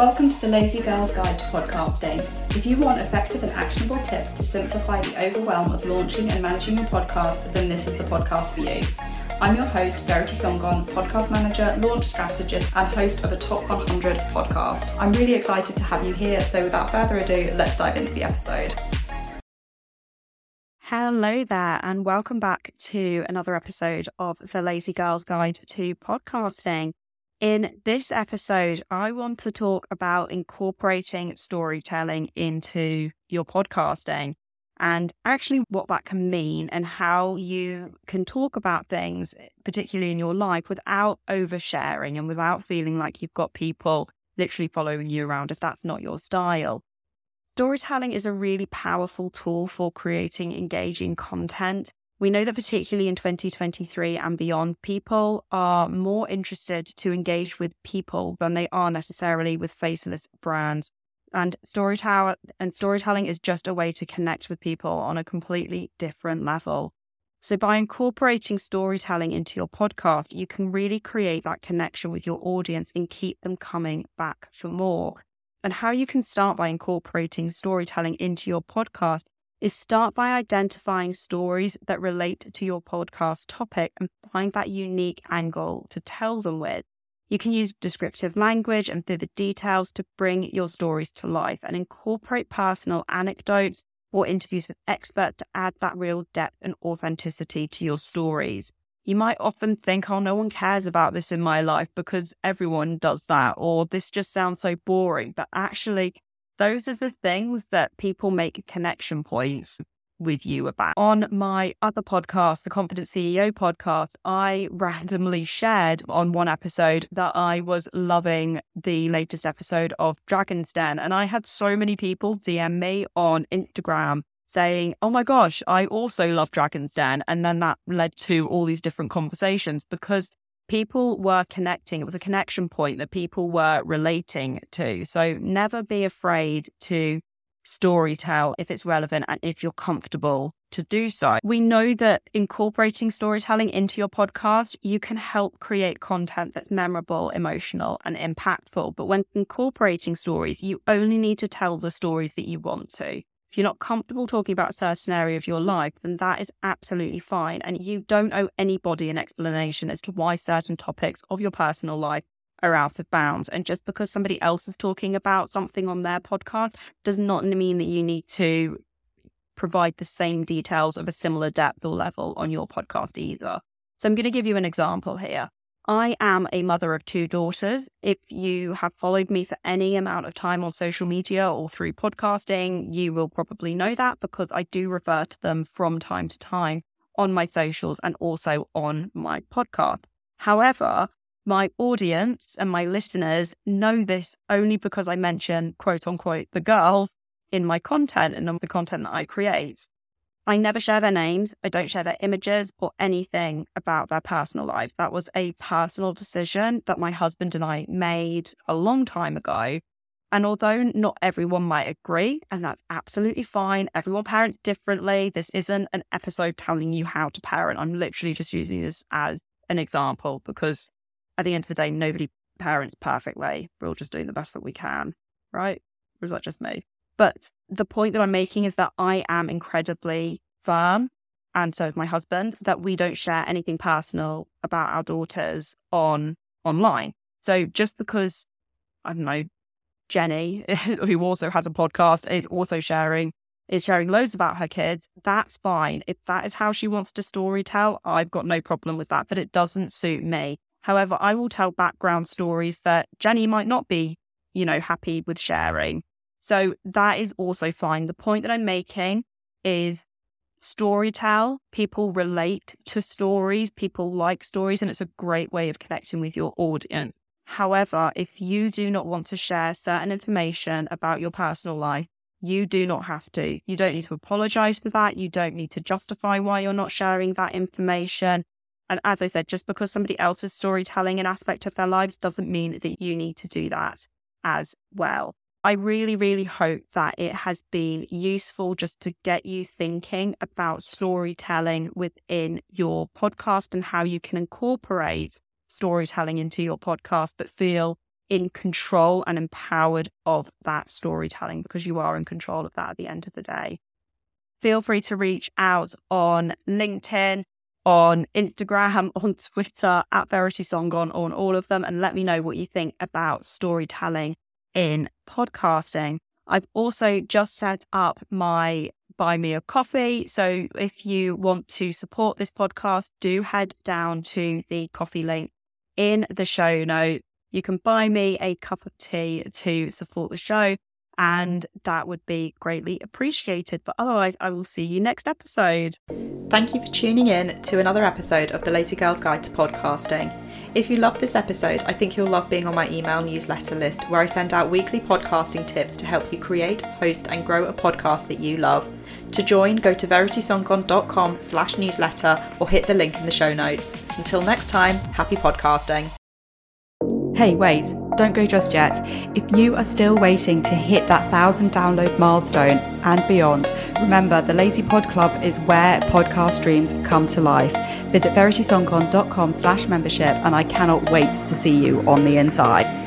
Welcome to the Lazy Girl's Guide to Podcasting. If you want effective and actionable tips to simplify the overwhelm of launching and managing your podcast, then this is the podcast for you. I'm your host, Verity Sangan, podcast manager, launch strategist, and host of a Top 100 podcast. I'm really excited to have you here, so without further ado, let's dive into the episode. Hello there, and welcome back to another episode of the Lazy Girl's Guide to Podcasting. In this episode, I want to talk about incorporating storytelling into your podcasting and actually what that can mean and how you can talk about things, particularly in your life, without oversharing and without feeling like you've got people literally following you around if that's not your style. Storytelling is a really powerful tool for creating engaging content we know that particularly in 2023 and beyond, people are more interested to engage with people than they are necessarily with faceless brands. And storytelling and storytelling is just a way to connect with people on a completely different level. So by incorporating storytelling into your podcast, you can really create that connection with your audience and keep them coming back for more. And how you can start by incorporating storytelling into your podcast is start by identifying stories that relate to your podcast topic and find that unique angle to tell them with. You can use descriptive language and vivid details to bring your stories to life and incorporate personal anecdotes or interviews with experts to add that real depth and authenticity to your stories. You might often think, oh, no one cares about this in my life because everyone does that, or this just sounds so boring. But actually, those are the things that people make connection points with you about. On my other podcast, the Confident CEO podcast, I randomly shared on one episode that I was loving the latest episode of Dragon's Den. And I had so many people DM me on Instagram saying, Oh my gosh, I also love Dragon's Den. And then that led to all these different conversations because people were connecting. It was a connection point that people were relating to. So never be afraid to storytell if it's relevant and if you're comfortable to do so. We know that incorporating storytelling into your podcast, you can help create content that's memorable, emotional, and impactful. But when incorporating stories, you only need to tell the stories that you want to. If you're not comfortable talking about a certain area of your life, then that is absolutely fine. And you don't owe anybody an explanation as to why certain topics of your personal life are out of bounds. And just because somebody else is talking about something on their podcast does not mean that you need to provide the same details of a similar depth or level on your podcast either. So I'm going to give you an example here. I am a mother of two daughters. If you have followed me for any amount of time on social media or through podcasting, you will probably know that because I do refer to them from time to time on my socials and also on my podcast. However, my audience and my listeners know this only because I mention quote unquote the girls in my content and the content that I create. I never share their names. I don't share their images or anything about their personal lives. That was a personal decision that my husband and I made a long time ago. And although not everyone might agree, and that's absolutely fine, everyone parents differently. This isn't an episode telling you how to parent. I'm literally just using this as an example because at the end of the day, nobody parents perfectly. We're all just doing the best that we can, right? Or is that just me? But the point that I'm making is that I am incredibly firm, and so is my husband, that we don't share anything personal about our daughters on online. So just because I don't know, Jenny, who also has a podcast, is also sharing is sharing loads about her kids, that's fine. If that is how she wants to story tell, I've got no problem with that, but it doesn't suit me. However, I will tell background stories that Jenny might not be, you know, happy with sharing. So that is also fine. The point that I'm making is storytell. People relate to stories, people like stories, and it's a great way of connecting with your audience. However, if you do not want to share certain information about your personal life, you do not have to. You don't need to apologize for that. You don't need to justify why you're not sharing that information. And as I said, just because somebody else is storytelling an aspect of their lives doesn't mean that you need to do that as well. I really, really hope that it has been useful just to get you thinking about storytelling within your podcast and how you can incorporate storytelling into your podcast that feel in control and empowered of that storytelling because you are in control of that at the end of the day. Feel free to reach out on LinkedIn, on Instagram, on Twitter, at Verity Sangan, on all of them, and let me know what you think about storytelling in podcasting. I've also just set up my buy me a coffee. So if you want to support this podcast, do head down to the coffee link in the show notes. You can buy me a cup of tea to support the show, and that would be greatly appreciated. But otherwise, I will see you next episode. Thank you for tuning in to another episode of the Lazy Girls Guide to Podcasting. If you loved this episode, I think you'll love being on my email newsletter list where I send out weekly podcasting tips to help you create, host, and grow a podcast that you love. To join, go to veritysangan.com slash newsletter or hit the link in the show notes. Until next time, happy podcasting. Hey, wait, don't go just yet. If you are still waiting to hit that thousand download milestone and beyond, remember the Lazy Pod Club is where podcast dreams come to life. Visit veritysangan.com slash membership and I cannot wait to see you on the inside.